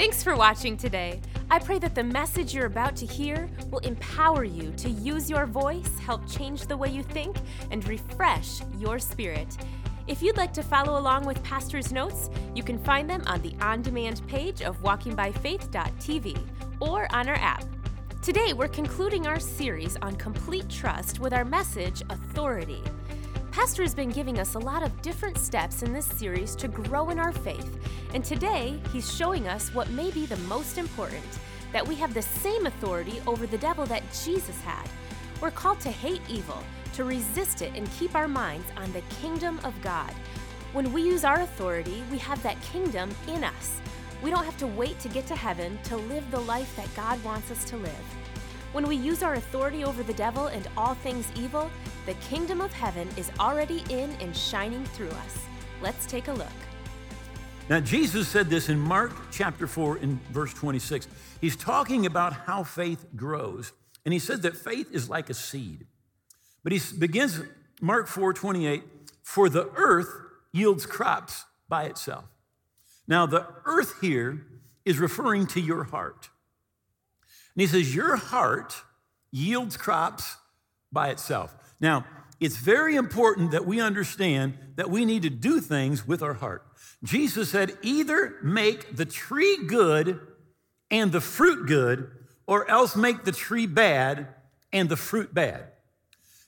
Thanks for watching today. I pray that the message you're about to hear will empower you to use your voice, help change the way you think, and refresh your spirit. If you'd like to follow along with Pastor's notes, you can find them on the on demand page of walkingbyfaith.tv or on our app. Today, we're concluding our series on complete trust with our message, Authority. Pastor has been giving us a lot of different steps in this series to grow in our faith, and today he's showing us what may be the most important that we have the same authority over the devil that Jesus had. We're called to hate evil, to resist it, and keep our minds on the kingdom of God. When we use our authority, we have that kingdom in us. We don't have to wait to get to heaven to live the life that God wants us to live. When we use our authority over the devil and all things evil, the kingdom of heaven is already in and shining through us. Let's take a look. Now, Jesus said this in Mark chapter 4 in verse 26. He's talking about how faith grows. And he says that faith is like a seed. But he begins Mark 4 28, for the earth yields crops by itself. Now, the earth here is referring to your heart. And he says, Your heart yields crops by itself. Now, it's very important that we understand that we need to do things with our heart. Jesus said, either make the tree good and the fruit good, or else make the tree bad and the fruit bad.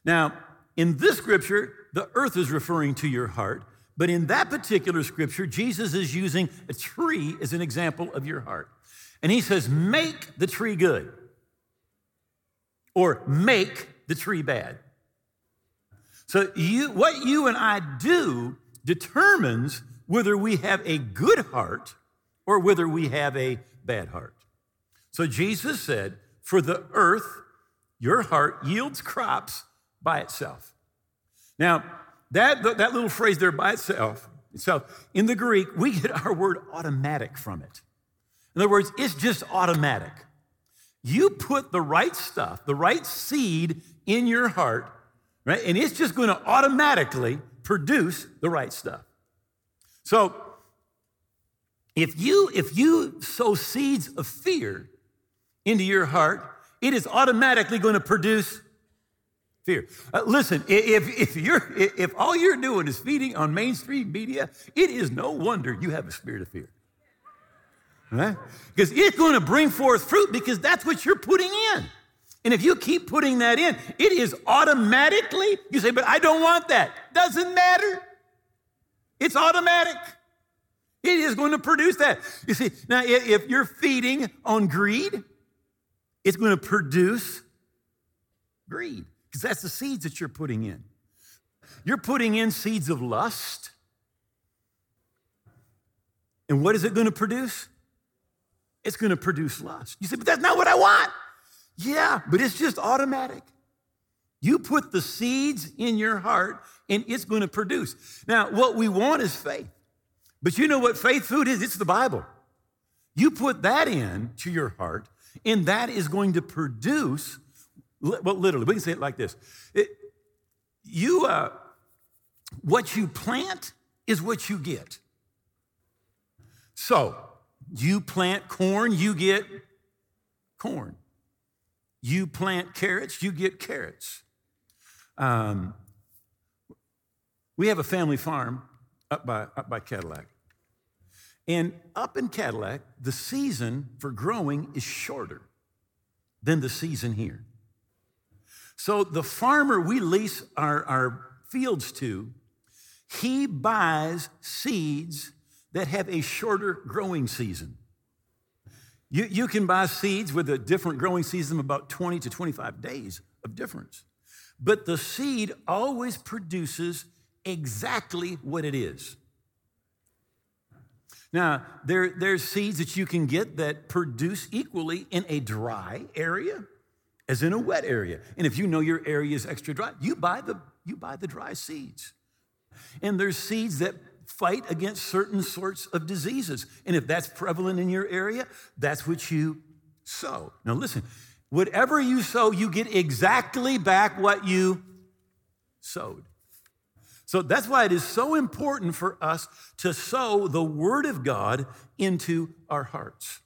Now, in this scripture, the earth is referring to your heart, but in that particular scripture, Jesus is using a tree as an example of your heart. And he says, make the tree good or make the tree bad. So you, what you and I do determines whether we have a good heart or whether we have a bad heart. So Jesus said, for the earth, your heart yields crops by itself. Now, that, that little phrase there by itself, itself, in the Greek, we get our word automatic from it. In other words, it's just automatic. You put the right stuff, the right seed in your heart, right? And it's just going to automatically produce the right stuff. So if you if you sow seeds of fear into your heart, it is automatically going to produce fear. Uh, listen, if if you're if all you're doing is feeding on mainstream media, it is no wonder you have a spirit of fear. Right? Because it's going to bring forth fruit because that's what you're putting in. And if you keep putting that in, it is automatically, you say, but I don't want that. Doesn't matter. It's automatic. It is going to produce that. You see, now if you're feeding on greed, it's going to produce greed because that's the seeds that you're putting in. You're putting in seeds of lust. And what is it going to produce? It's going to produce lust. You say, but that's not what I want. Yeah, but it's just automatic. You put the seeds in your heart and it's going to produce. Now, what we want is faith. But you know what faith food is? It's the Bible. You put that in to your heart and that is going to produce, well, literally, we can say it like this. It, you, uh, what you plant is what you get. So, you plant corn, you get corn. You plant carrots, you get carrots. Um, we have a family farm up by, up by Cadillac. And up in Cadillac, the season for growing is shorter than the season here. So the farmer we lease our, our fields to, he buys seeds that have a shorter growing season. You, you can buy seeds with a different growing season of about 20 to 25 days of difference. But the seed always produces exactly what it is. Now, there, there's seeds that you can get that produce equally in a dry area as in a wet area. And if you know your area is extra dry, you buy the, you buy the dry seeds. And there's seeds that fight against certain sorts of diseases. And if that's prevalent in your area, that's what you sow. Now, listen, whatever you sow, you get exactly back what you sowed. So that's why it is so important for us to sow the Word of God into our hearts.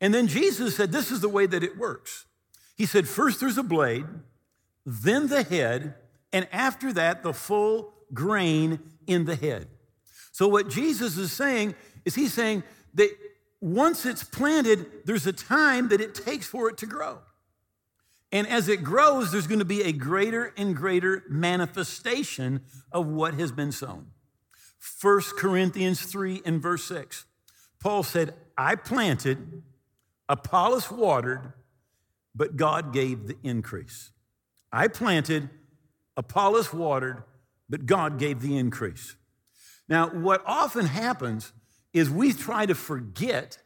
And then Jesus said, This is the way that it works. He said, First there's a blade, then the head, and after that, the full grain in the head. So, what Jesus is saying is, He's saying that once it's planted, there's a time that it takes for it to grow. And as it grows, there's going to be a greater and greater manifestation of what has been sown. 1 Corinthians 3 and verse 6. Paul said, I planted, Apollos watered, but God gave the increase. I planted, Apollos watered, but God gave the increase. Now, what often happens is we try to forget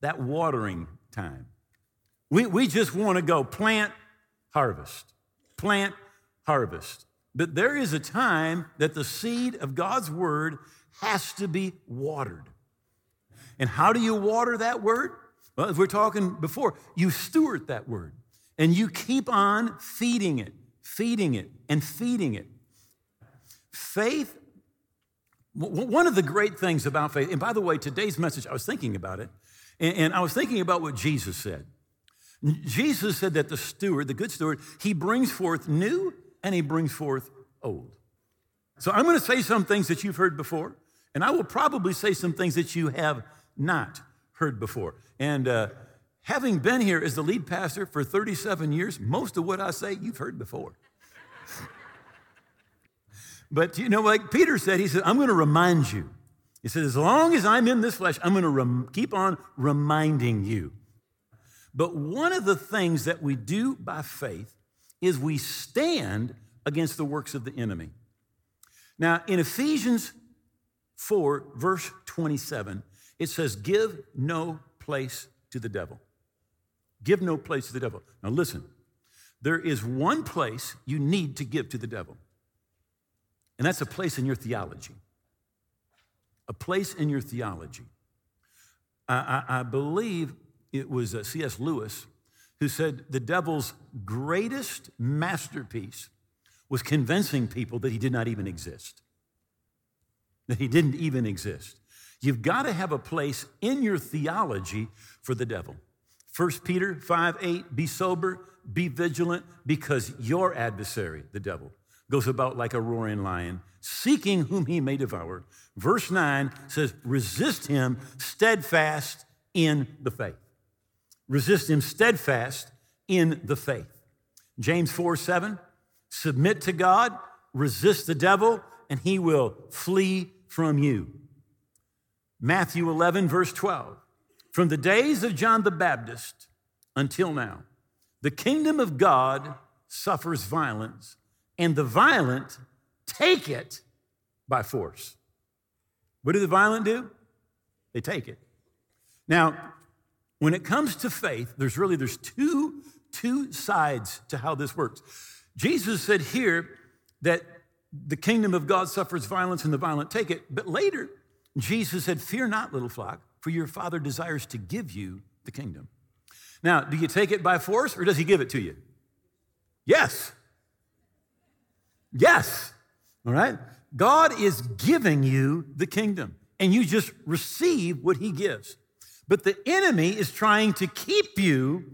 that watering time. We, we just want to go plant, harvest, plant, harvest. But there is a time that the seed of God's word has to be watered. And how do you water that word? Well, as we're talking before, you steward that word and you keep on feeding it, feeding it, and feeding it. Faith, one of the great things about faith, and by the way, today's message, I was thinking about it, and I was thinking about what Jesus said. Jesus said that the steward, the good steward, he brings forth new and he brings forth old. So I'm going to say some things that you've heard before, and I will probably say some things that you have not heard before. And uh, having been here as the lead pastor for 37 years, most of what I say you've heard before. But you know, like Peter said, he said, I'm going to remind you. He said, as long as I'm in this flesh, I'm going to rem- keep on reminding you. But one of the things that we do by faith is we stand against the works of the enemy. Now, in Ephesians 4, verse 27, it says, Give no place to the devil. Give no place to the devil. Now, listen, there is one place you need to give to the devil, and that's a place in your theology. A place in your theology. I, I, I believe it was uh, C.S. Lewis who said the devil's greatest masterpiece was convincing people that he did not even exist, that he didn't even exist. You've got to have a place in your theology for the devil. 1 Peter 5 8, be sober, be vigilant, because your adversary, the devil, goes about like a roaring lion, seeking whom he may devour. Verse 9 says, resist him steadfast in the faith. Resist him steadfast in the faith. James 4 7, submit to God, resist the devil, and he will flee from you. Matthew 11, verse 12. From the days of John the Baptist until now, the kingdom of God suffers violence, and the violent take it by force. What do the violent do? They take it. Now, when it comes to faith, there's really there's two, two sides to how this works. Jesus said here that the kingdom of God suffers violence and the violent take it, but later Jesus said, Fear not, little flock, for your father desires to give you the kingdom. Now, do you take it by force or does he give it to you? Yes. Yes. All right? God is giving you the kingdom, and you just receive what he gives. But the enemy is trying to keep you,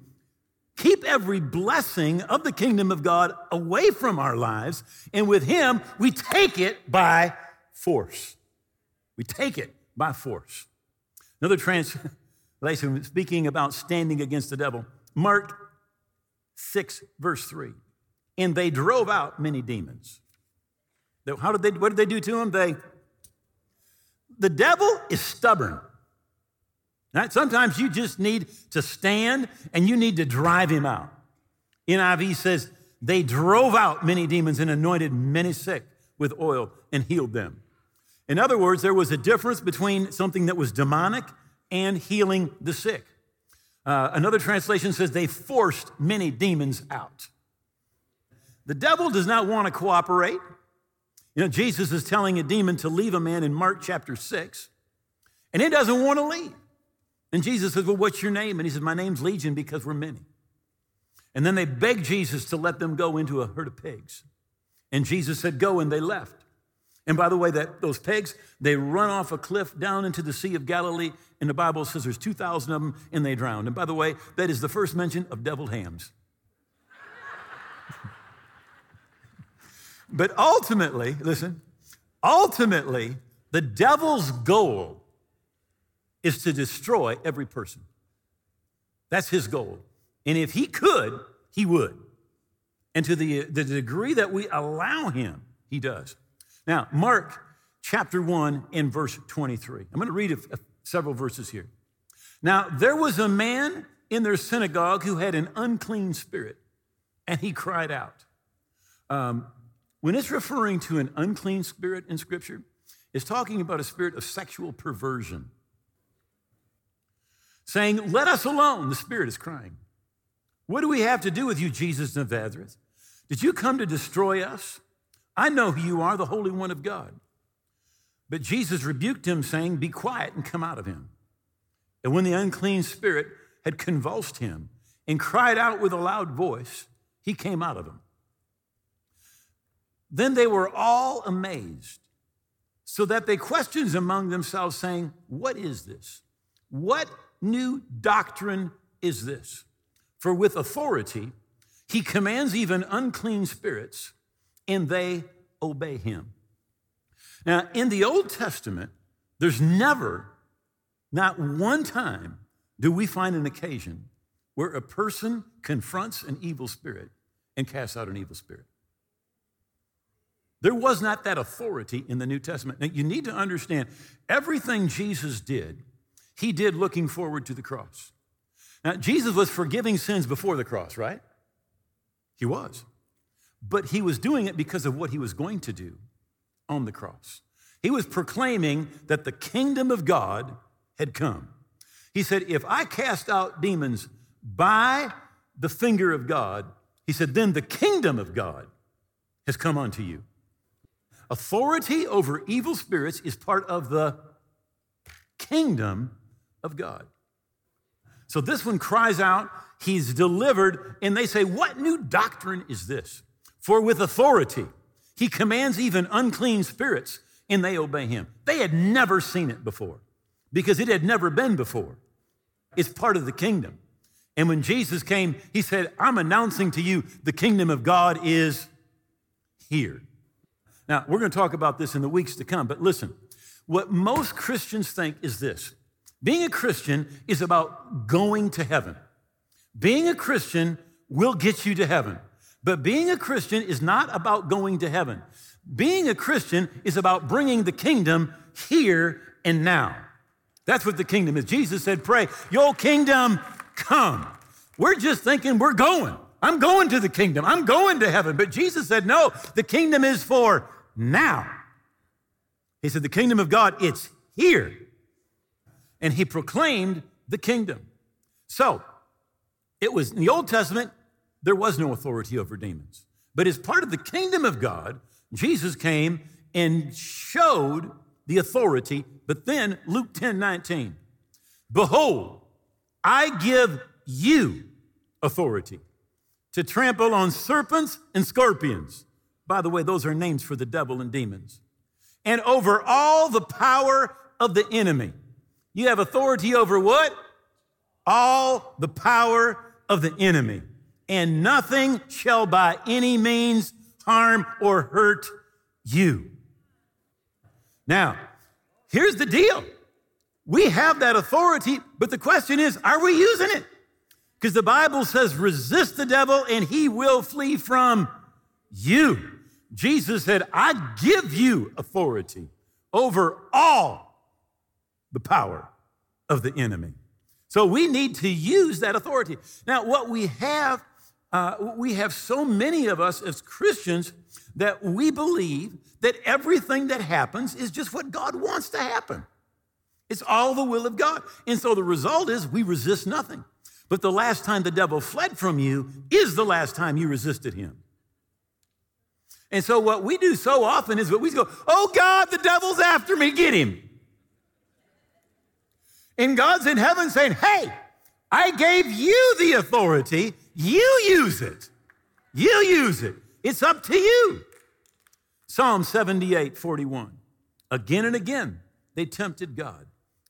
keep every blessing of the kingdom of God away from our lives. And with him, we take it by force. We take it by force. Another translation speaking about standing against the devil. Mark 6, verse 3. And they drove out many demons. How did they, what did they do to them? They, the devil is stubborn. Right? Sometimes you just need to stand and you need to drive him out. NIV says they drove out many demons and anointed many sick with oil and healed them. In other words, there was a difference between something that was demonic and healing the sick. Uh, another translation says they forced many demons out. The devil does not want to cooperate. You know, Jesus is telling a demon to leave a man in Mark chapter 6, and it doesn't want to leave. And Jesus says, Well, what's your name? And he says, My name's Legion because we're many. And then they beg Jesus to let them go into a herd of pigs. And Jesus said, Go, and they left. And by the way, that those pigs, they run off a cliff down into the Sea of Galilee, and the Bible says there's 2,000 of them, and they drowned. And by the way, that is the first mention of deviled hams. But ultimately, listen, ultimately, the devil's goal is to destroy every person. That's his goal. And if he could, he would. And to the, the degree that we allow him, he does. Now, Mark chapter 1 in verse 23. I'm going to read a, a, several verses here. Now, there was a man in their synagogue who had an unclean spirit, and he cried out. Um, when it's referring to an unclean spirit in Scripture, it's talking about a spirit of sexual perversion. Saying, Let us alone, the spirit is crying. What do we have to do with you, Jesus of Nazareth? Did you come to destroy us? I know who you are, the Holy One of God. But Jesus rebuked him, saying, Be quiet and come out of him. And when the unclean spirit had convulsed him and cried out with a loud voice, he came out of him. Then they were all amazed, so that they questioned among themselves, saying, What is this? What new doctrine is this? For with authority he commands even unclean spirits and they obey him. Now, in the Old Testament, there's never, not one time, do we find an occasion where a person confronts an evil spirit and casts out an evil spirit. There was not that authority in the New Testament. Now, you need to understand everything Jesus did, he did looking forward to the cross. Now, Jesus was forgiving sins before the cross, right? He was but he was doing it because of what he was going to do on the cross. He was proclaiming that the kingdom of God had come. He said, If I cast out demons by the finger of God, he said, then the kingdom of God has come unto you. Authority over evil spirits is part of the kingdom of God. So this one cries out, he's delivered, and they say, What new doctrine is this? For with authority, he commands even unclean spirits, and they obey him. They had never seen it before because it had never been before. It's part of the kingdom. And when Jesus came, he said, I'm announcing to you the kingdom of God is here. Now, we're going to talk about this in the weeks to come, but listen, what most Christians think is this being a Christian is about going to heaven. Being a Christian will get you to heaven. But being a Christian is not about going to heaven. Being a Christian is about bringing the kingdom here and now. That's what the kingdom is. Jesus said, Pray, your kingdom come. We're just thinking we're going. I'm going to the kingdom. I'm going to heaven. But Jesus said, No, the kingdom is for now. He said, The kingdom of God, it's here. And he proclaimed the kingdom. So, it was in the Old Testament, there was no authority over demons. But as part of the kingdom of God, Jesus came and showed the authority. But then, Luke 10 19, behold, I give you authority to trample on serpents and scorpions. By the way, those are names for the devil and demons. And over all the power of the enemy. You have authority over what? All the power of the enemy and nothing shall by any means harm or hurt you. Now, here's the deal we have that authority, but the question is are we using it? Because the Bible says, resist the devil and he will flee from you. Jesus said, I give you authority over all the power of the enemy. So we need to use that authority. Now, what we have uh, we have so many of us as Christians that we believe that everything that happens is just what God wants to happen. It's all the will of God. And so the result is we resist nothing. But the last time the devil fled from you is the last time you resisted him. And so what we do so often is what we go, oh God, the devil's after me, get him. And God's in heaven saying, hey, I gave you the authority you use it. You use it. It's up to you. Psalm 78 41. Again and again, they tempted God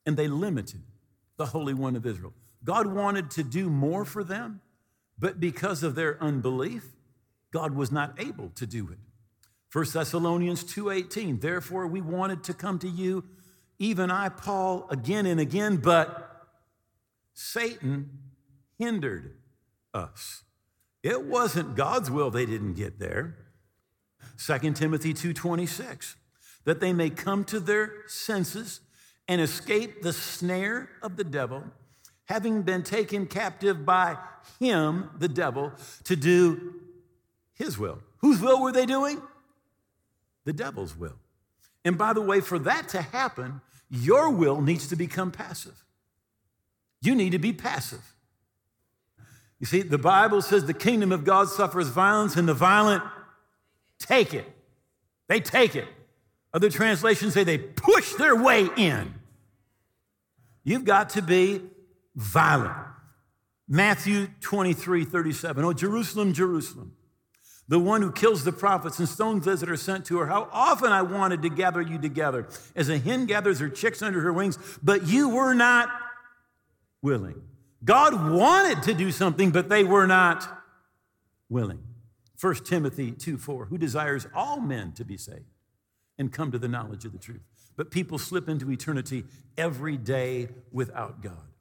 and they limited the Holy One of Israel. God wanted to do more for them, but because of their unbelief, God was not able to do it. 1 Thessalonians 2:18 Therefore we wanted to come to you even I Paul again and again but Satan hindered us. It wasn't God's will they didn't get there. 2 Timothy 2:26 that they may come to their senses and escape the snare of the devil having been taken captive by him the devil to do his will. Whose will were they doing? The devil's will. And by the way, for that to happen, your will needs to become passive. You need to be passive. You see, the Bible says the kingdom of God suffers violence, and the violent take it. They take it. Other translations say they push their way in. You've got to be violent. Matthew 23 37. Oh, Jerusalem, Jerusalem the one who kills the prophets and stones those that are sent to her. How often I wanted to gather you together as a hen gathers her chicks under her wings, but you were not willing. God wanted to do something, but they were not willing. 1 Timothy 2 4, who desires all men to be saved and come to the knowledge of the truth. But people slip into eternity every day without God.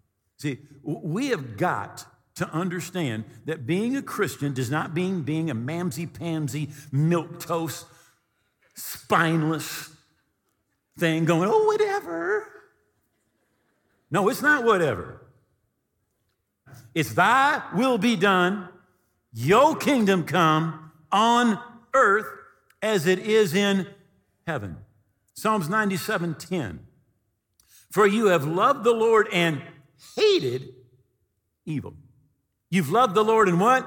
See, we have got to understand that being a Christian does not mean being a mamsy-pamsy, milk-toast, spineless thing going, oh, whatever. No, it's not whatever. It's thy will be done, your kingdom come on earth as it is in heaven. Psalms 97 10. For you have loved the Lord and hated evil. You've loved the Lord and what?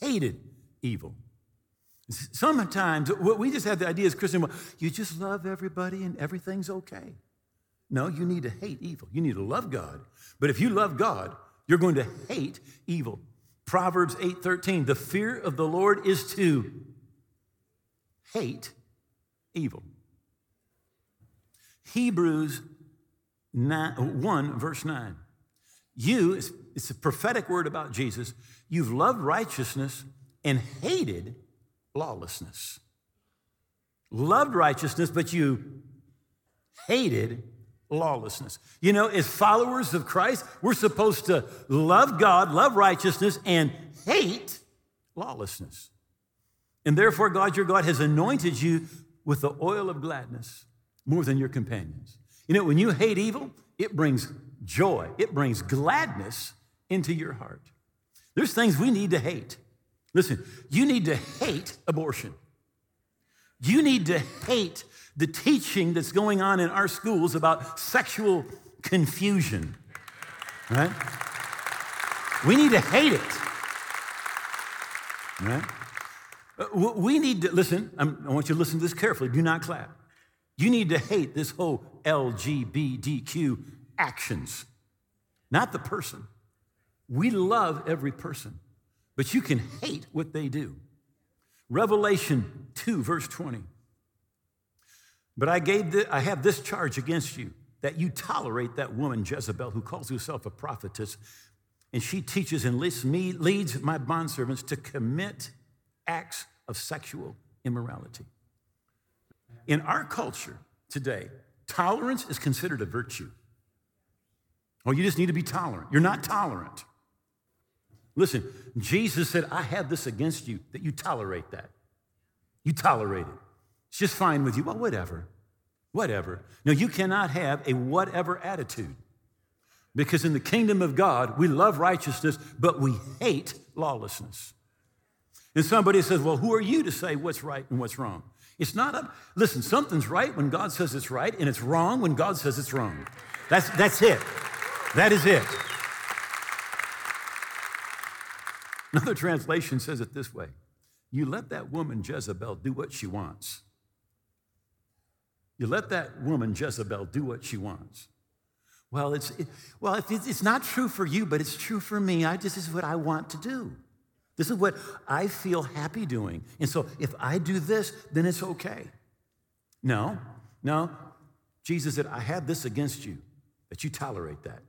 Hated evil. Sometimes we just have the idea as Christians, well, you just love everybody and everything's okay. No, you need to hate evil. You need to love God. But if you love God, you're going to hate evil. Proverbs 8:13, the fear of the Lord is to hate evil. Hebrews 9, 1, verse 9. You, it's a prophetic word about Jesus. You've loved righteousness and hated lawlessness. Loved righteousness, but you hated lawlessness. You know, as followers of Christ, we're supposed to love God, love righteousness, and hate lawlessness. And therefore, God, your God, has anointed you with the oil of gladness more than your companions. You know, when you hate evil, it brings joy, it brings gladness into your heart. There's things we need to hate. Listen, you need to hate abortion. You need to hate the teaching that's going on in our schools about sexual confusion, right? We need to hate it, right? We need to, listen, i want you to listen to this carefully. Do not clap. You need to hate this whole LGBTQ actions, not the person. We love every person, but you can hate what they do. Revelation 2, verse 20. But I, gave the, I have this charge against you that you tolerate that woman, Jezebel, who calls herself a prophetess, and she teaches and leads, me, leads my bondservants to commit acts of sexual immorality. In our culture today, tolerance is considered a virtue. Oh, you just need to be tolerant. You're not tolerant. Listen, Jesus said, I have this against you that you tolerate that. You tolerate it. It's just fine with you. Well, whatever. Whatever. No, you cannot have a whatever attitude. Because in the kingdom of God, we love righteousness, but we hate lawlessness. And somebody says, Well, who are you to say what's right and what's wrong? It's not up. Listen, something's right when God says it's right, and it's wrong when God says it's wrong. That's, that's it. That is it. Another translation says it this way You let that woman Jezebel do what she wants. You let that woman Jezebel do what she wants. Well, it's, it, well, it's not true for you, but it's true for me. I, this is what I want to do. This is what I feel happy doing. And so if I do this, then it's okay. No, no. Jesus said, I have this against you, that you tolerate that,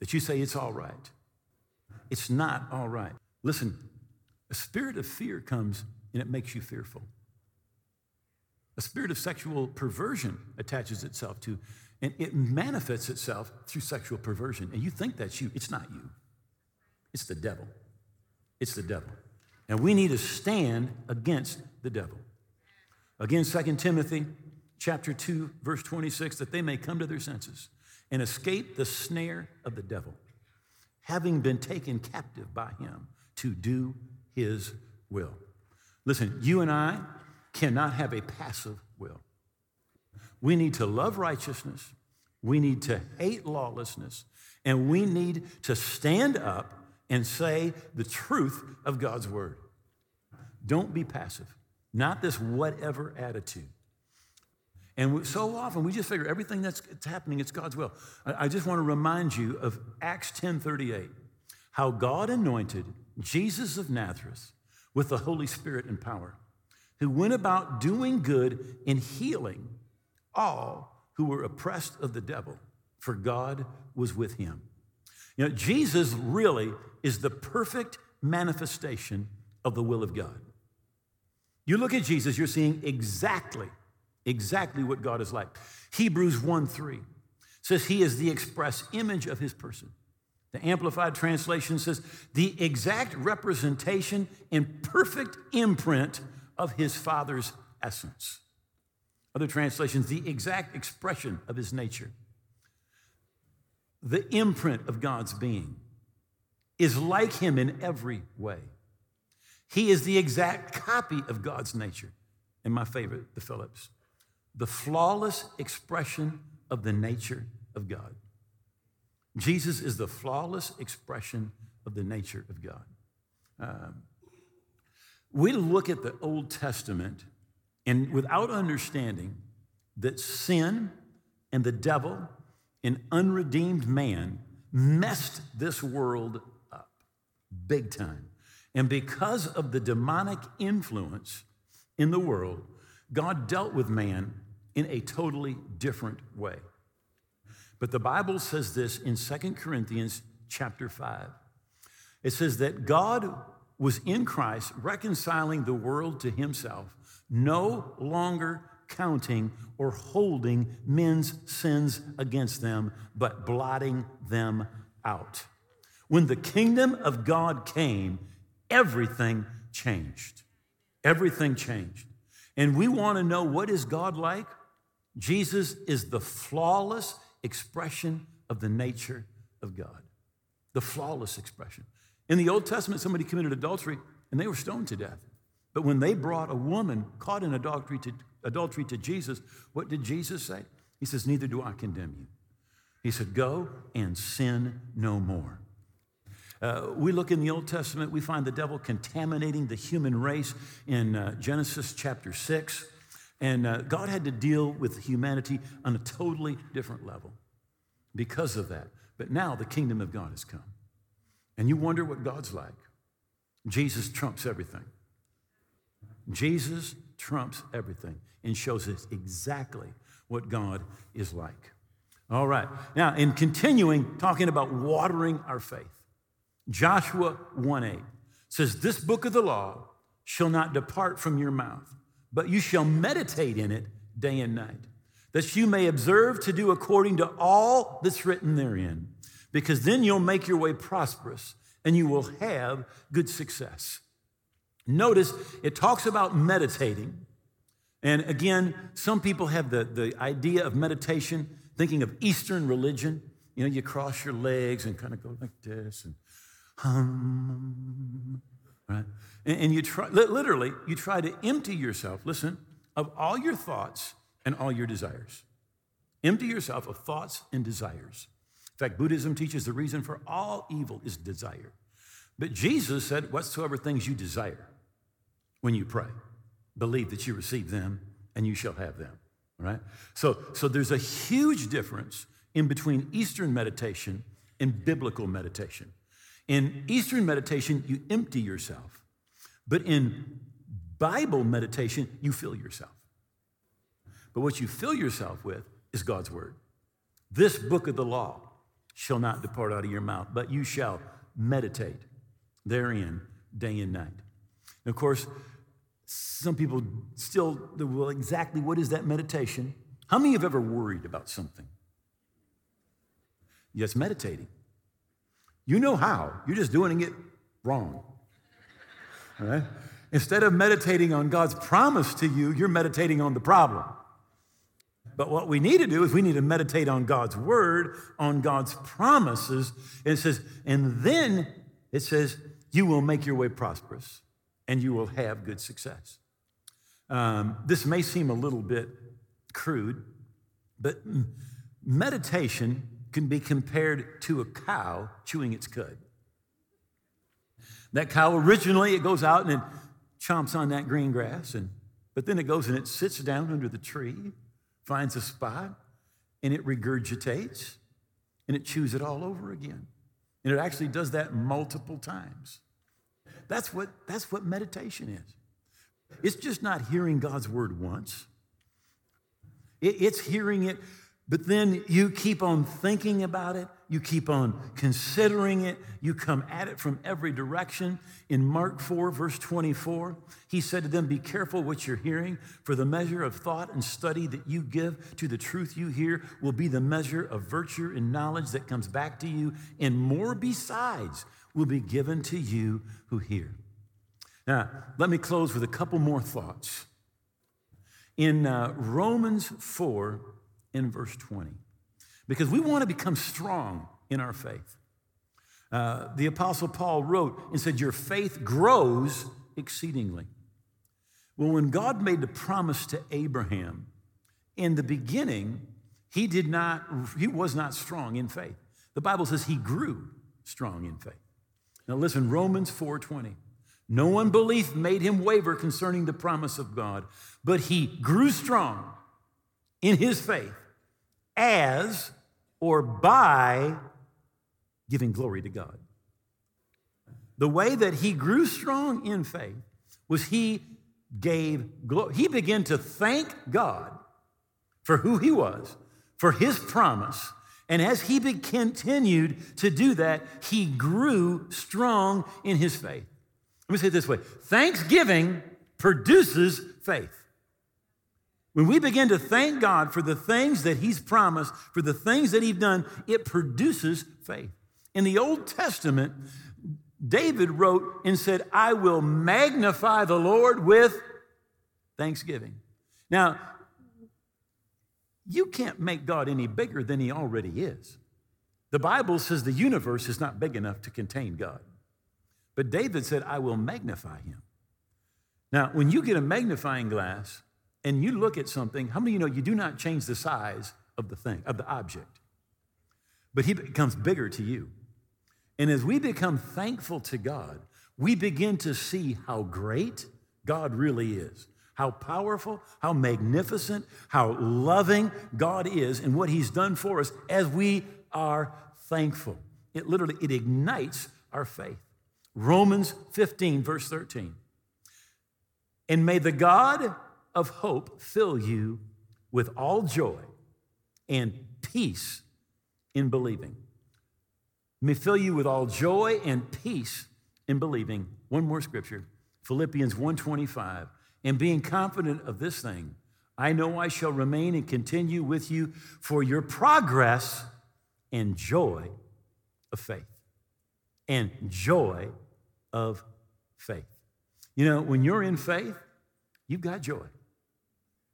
that you say it's all right. It's not all right. Listen, a spirit of fear comes and it makes you fearful. A spirit of sexual perversion attaches itself to, and it manifests itself through sexual perversion. And you think that's you. It's not you, it's the devil. It's the devil. And we need to stand against the devil. Again, 2 Timothy chapter 2, verse 26, that they may come to their senses and escape the snare of the devil, having been taken captive by him to do his will. Listen, you and I cannot have a passive will. We need to love righteousness, we need to hate lawlessness, and we need to stand up and say the truth of God's word. Don't be passive, not this whatever attitude. And so often we just figure everything that's happening, it's God's will. I just want to remind you of Acts 10:38, how God anointed Jesus of Nazareth with the Holy Spirit and power, who went about doing good and healing all who were oppressed of the devil, for God was with him. You know, Jesus really is the perfect manifestation of the will of God. You look at Jesus, you're seeing exactly exactly what God is like. Hebrews 1 3 says he is the express image of his person. The Amplified Translation says the exact representation and perfect imprint of his Father's essence. Other translations, the exact expression of his nature. The imprint of God's being is like him in every way. He is the exact copy of God's nature. And my favorite, the Phillips the flawless expression of the nature of God. Jesus is the flawless expression of the nature of God. Um, we look at the Old Testament and without understanding that sin and the devil and unredeemed man messed this world up big time. And because of the demonic influence in the world, God dealt with man in a totally different way. But the Bible says this in Second Corinthians chapter 5. It says that God was in Christ reconciling the world to himself, no longer counting or holding men's sins against them, but blotting them out. When the kingdom of God came, everything changed. Everything changed. And we want to know what is God like? Jesus is the flawless expression of the nature of God. The flawless expression. In the Old Testament, somebody committed adultery and they were stoned to death. But when they brought a woman caught in adultery to, adultery to Jesus, what did Jesus say? He says, Neither do I condemn you. He said, Go and sin no more. Uh, we look in the Old Testament, we find the devil contaminating the human race in uh, Genesis chapter 6. And uh, God had to deal with humanity on a totally different level because of that. But now the kingdom of God has come. And you wonder what God's like. Jesus trumps everything. Jesus trumps everything and shows us exactly what God is like. All right. Now, in continuing talking about watering our faith, Joshua 1 8 says, This book of the law shall not depart from your mouth, but you shall meditate in it day and night, that you may observe to do according to all that's written therein, because then you'll make your way prosperous and you will have good success. Notice it talks about meditating. And again, some people have the, the idea of meditation thinking of Eastern religion. You know, you cross your legs and kind of go like this and hum, right? And, and you try, literally, you try to empty yourself, listen, of all your thoughts and all your desires. Empty yourself of thoughts and desires. In fact, Buddhism teaches the reason for all evil is desire. But Jesus said, Whatsoever things you desire when you pray, believe that you receive them and you shall have them. Right? So, so there's a huge difference in between Eastern meditation and biblical meditation. In Eastern meditation, you empty yourself. But in Bible meditation, you fill yourself. But what you fill yourself with is God's word. This book of the law shall not depart out of your mouth, but you shall meditate therein day and night. And of course, some people still, well, exactly what is that meditation? How many have ever worried about something? Yes, meditating. You know how, you're just doing it wrong. All right? Instead of meditating on God's promise to you, you're meditating on the problem. But what we need to do is we need to meditate on God's word, on God's promises. And it says, and then it says, you will make your way prosperous and you will have good success. Um, this may seem a little bit crude, but meditation can be compared to a cow chewing its cud. That cow originally it goes out and it chomps on that green grass, and but then it goes and it sits down under the tree, finds a spot, and it regurgitates, and it chews it all over again. And it actually does that multiple times. That's what, that's what meditation is. It's just not hearing God's word once, it, it's hearing it, but then you keep on thinking about it, you keep on considering it, you come at it from every direction. In Mark 4, verse 24, he said to them, Be careful what you're hearing, for the measure of thought and study that you give to the truth you hear will be the measure of virtue and knowledge that comes back to you, and more besides will be given to you who hear. Now, let me close with a couple more thoughts. In uh, Romans 4, in verse 20, because we want to become strong in our faith. Uh, the Apostle Paul wrote and said, Your faith grows exceedingly. Well, when God made the promise to Abraham, in the beginning, he did not, he was not strong in faith. The Bible says he grew strong in faith. Now listen, Romans 4:20. No unbelief made him waver concerning the promise of God, but he grew strong in his faith as or by giving glory to God. The way that he grew strong in faith was he gave glory. He began to thank God for who he was, for his promise, and as he continued to do that, he grew strong in his faith. Let me say it this way Thanksgiving produces faith. When we begin to thank God for the things that He's promised, for the things that He's done, it produces faith. In the Old Testament, David wrote and said, I will magnify the Lord with thanksgiving. Now, you can't make God any bigger than He already is. The Bible says the universe is not big enough to contain God. But David said, I will magnify Him. Now, when you get a magnifying glass and you look at something, how many of you know you do not change the size of the thing, of the object? But He becomes bigger to you. And as we become thankful to God, we begin to see how great God really is how powerful, how magnificent, how loving God is and what he's done for us as we are thankful. It literally it ignites our faith. Romans 15 verse 13. And may the God of hope fill you with all joy and peace in believing. May fill you with all joy and peace in believing. One more scripture. Philippians 125 and being confident of this thing, I know I shall remain and continue with you for your progress and joy of faith. And joy of faith. You know, when you're in faith, you've got joy.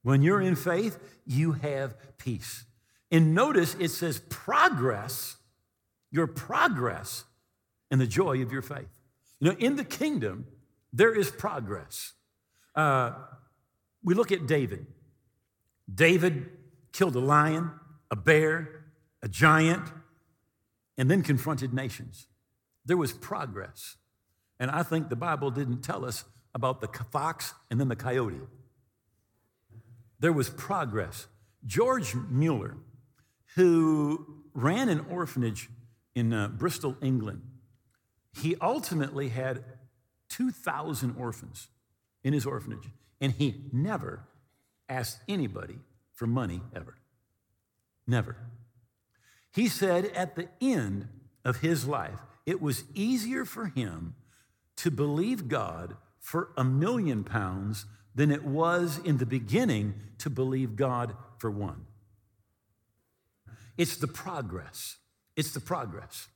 When you're in faith, you have peace. And notice it says progress, your progress, and the joy of your faith. You know, in the kingdom, there is progress. Uh, we look at David. David killed a lion, a bear, a giant, and then confronted nations. There was progress. And I think the Bible didn't tell us about the fox and then the coyote. There was progress. George Mueller, who ran an orphanage in uh, Bristol, England, he ultimately had 2,000 orphans in his orphanage, and he never asked anybody for money ever. Never. He said at the end of his life, it was easier for him to believe God for a million pounds than it was in the beginning to believe God for one. It's the progress. It's the progress.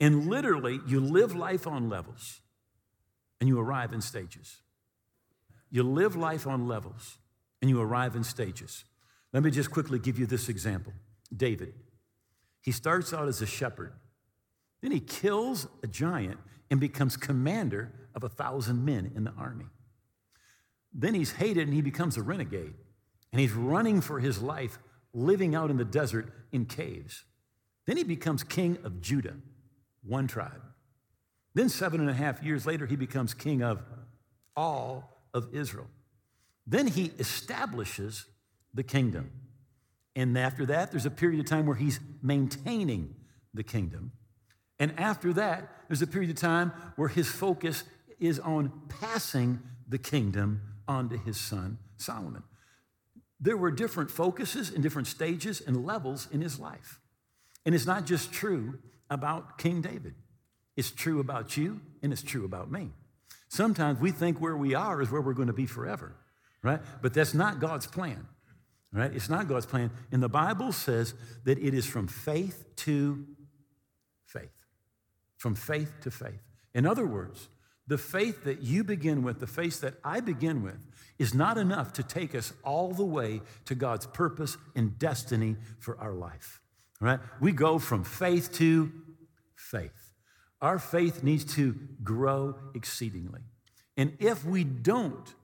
And literally, you live life on levels and you arrive in stages. You live life on levels and you arrive in stages. Let me just quickly give you this example David. He starts out as a shepherd, then he kills a giant and becomes commander of a thousand men in the army. Then he's hated and he becomes a renegade. And he's running for his life, living out in the desert in caves. Then he becomes king of Judah, one tribe. Then, seven and a half years later, he becomes king of all of Israel. Then he establishes the kingdom. And after that, there's a period of time where he's maintaining the kingdom. And after that, there's a period of time where his focus is on passing the kingdom on to his son Solomon. There were different focuses and different stages and levels in his life. And it's not just true about King David, it's true about you and it's true about me. Sometimes we think where we are is where we're going to be forever, right? But that's not God's plan, right? It's not God's plan. And the Bible says that it is from faith to faith. From faith to faith. In other words, the faith that you begin with, the faith that I begin with, is not enough to take us all the way to God's purpose and destiny for our life. Right? We go from faith to faith. Our faith needs to grow exceedingly. And if we don't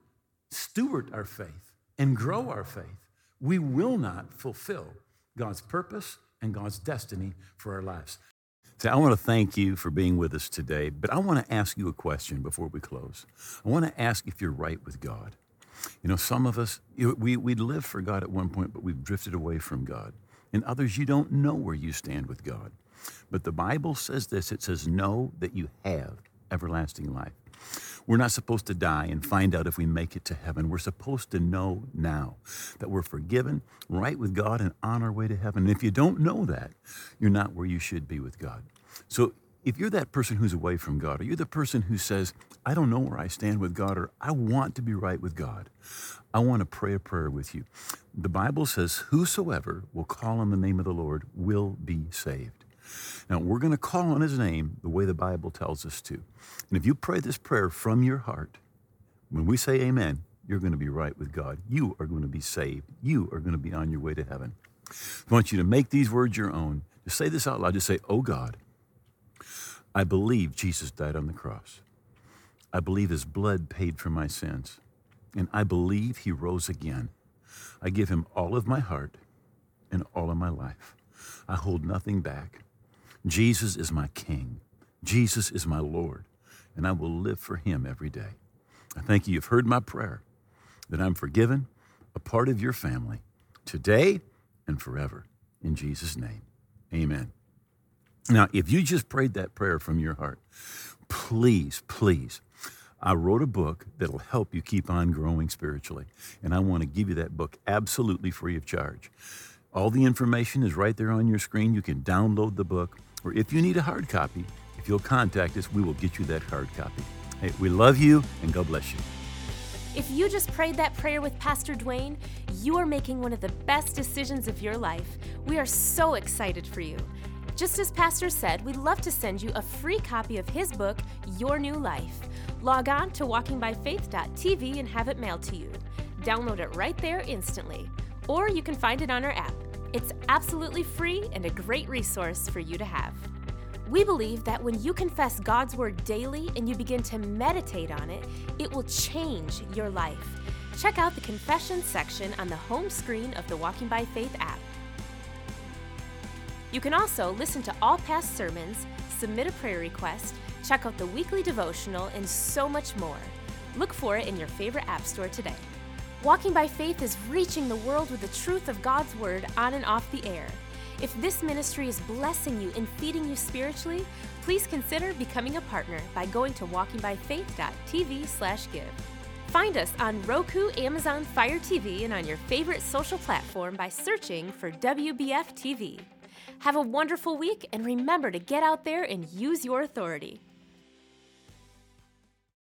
steward our faith and grow our faith, we will not fulfill God's purpose and God's destiny for our lives. So I want to thank you for being with us today, but I want to ask you a question before we close. I want to ask if you're right with God. You know, some of us, we, we lived for God at one point, but we've drifted away from God. And others, you don't know where you stand with God. But the Bible says this it says, Know that you have everlasting life. We're not supposed to die and find out if we make it to heaven. We're supposed to know now that we're forgiven, right with God, and on our way to heaven. And if you don't know that, you're not where you should be with God. So if you're that person who's away from God, or you're the person who says, I don't know where I stand with God, or I want to be right with God, I want to pray a prayer with you. The Bible says, Whosoever will call on the name of the Lord will be saved. Now, we're going to call on his name the way the Bible tells us to. And if you pray this prayer from your heart, when we say amen, you're going to be right with God. You are going to be saved. You are going to be on your way to heaven. I want you to make these words your own. Just say this out loud. Just say, Oh God, I believe Jesus died on the cross. I believe his blood paid for my sins. And I believe he rose again. I give him all of my heart and all of my life. I hold nothing back. Jesus is my King. Jesus is my Lord. And I will live for him every day. I thank you. You've heard my prayer that I'm forgiven, a part of your family, today and forever. In Jesus' name, amen. Now, if you just prayed that prayer from your heart, please, please, I wrote a book that'll help you keep on growing spiritually. And I want to give you that book absolutely free of charge. All the information is right there on your screen. You can download the book, or if you need a hard copy, if you'll contact us, we will get you that hard copy. Hey, we love you, and God bless you. If you just prayed that prayer with Pastor Duane, you are making one of the best decisions of your life. We are so excited for you. Just as Pastor said, we'd love to send you a free copy of his book, Your New Life. Log on to walkingbyfaith.tv and have it mailed to you. Download it right there instantly, or you can find it on our app. It's absolutely free and a great resource for you to have. We believe that when you confess God's Word daily and you begin to meditate on it, it will change your life. Check out the confession section on the home screen of the Walking by Faith app. You can also listen to all past sermons, submit a prayer request, check out the weekly devotional, and so much more. Look for it in your favorite app store today. Walking by Faith is reaching the world with the truth of God's Word on and off the air. If this ministry is blessing you and feeding you spiritually, please consider becoming a partner by going to walkingbyfaith.tv/give. Find us on Roku, Amazon Fire TV, and on your favorite social platform by searching for WBF TV. Have a wonderful week and remember to get out there and use your authority.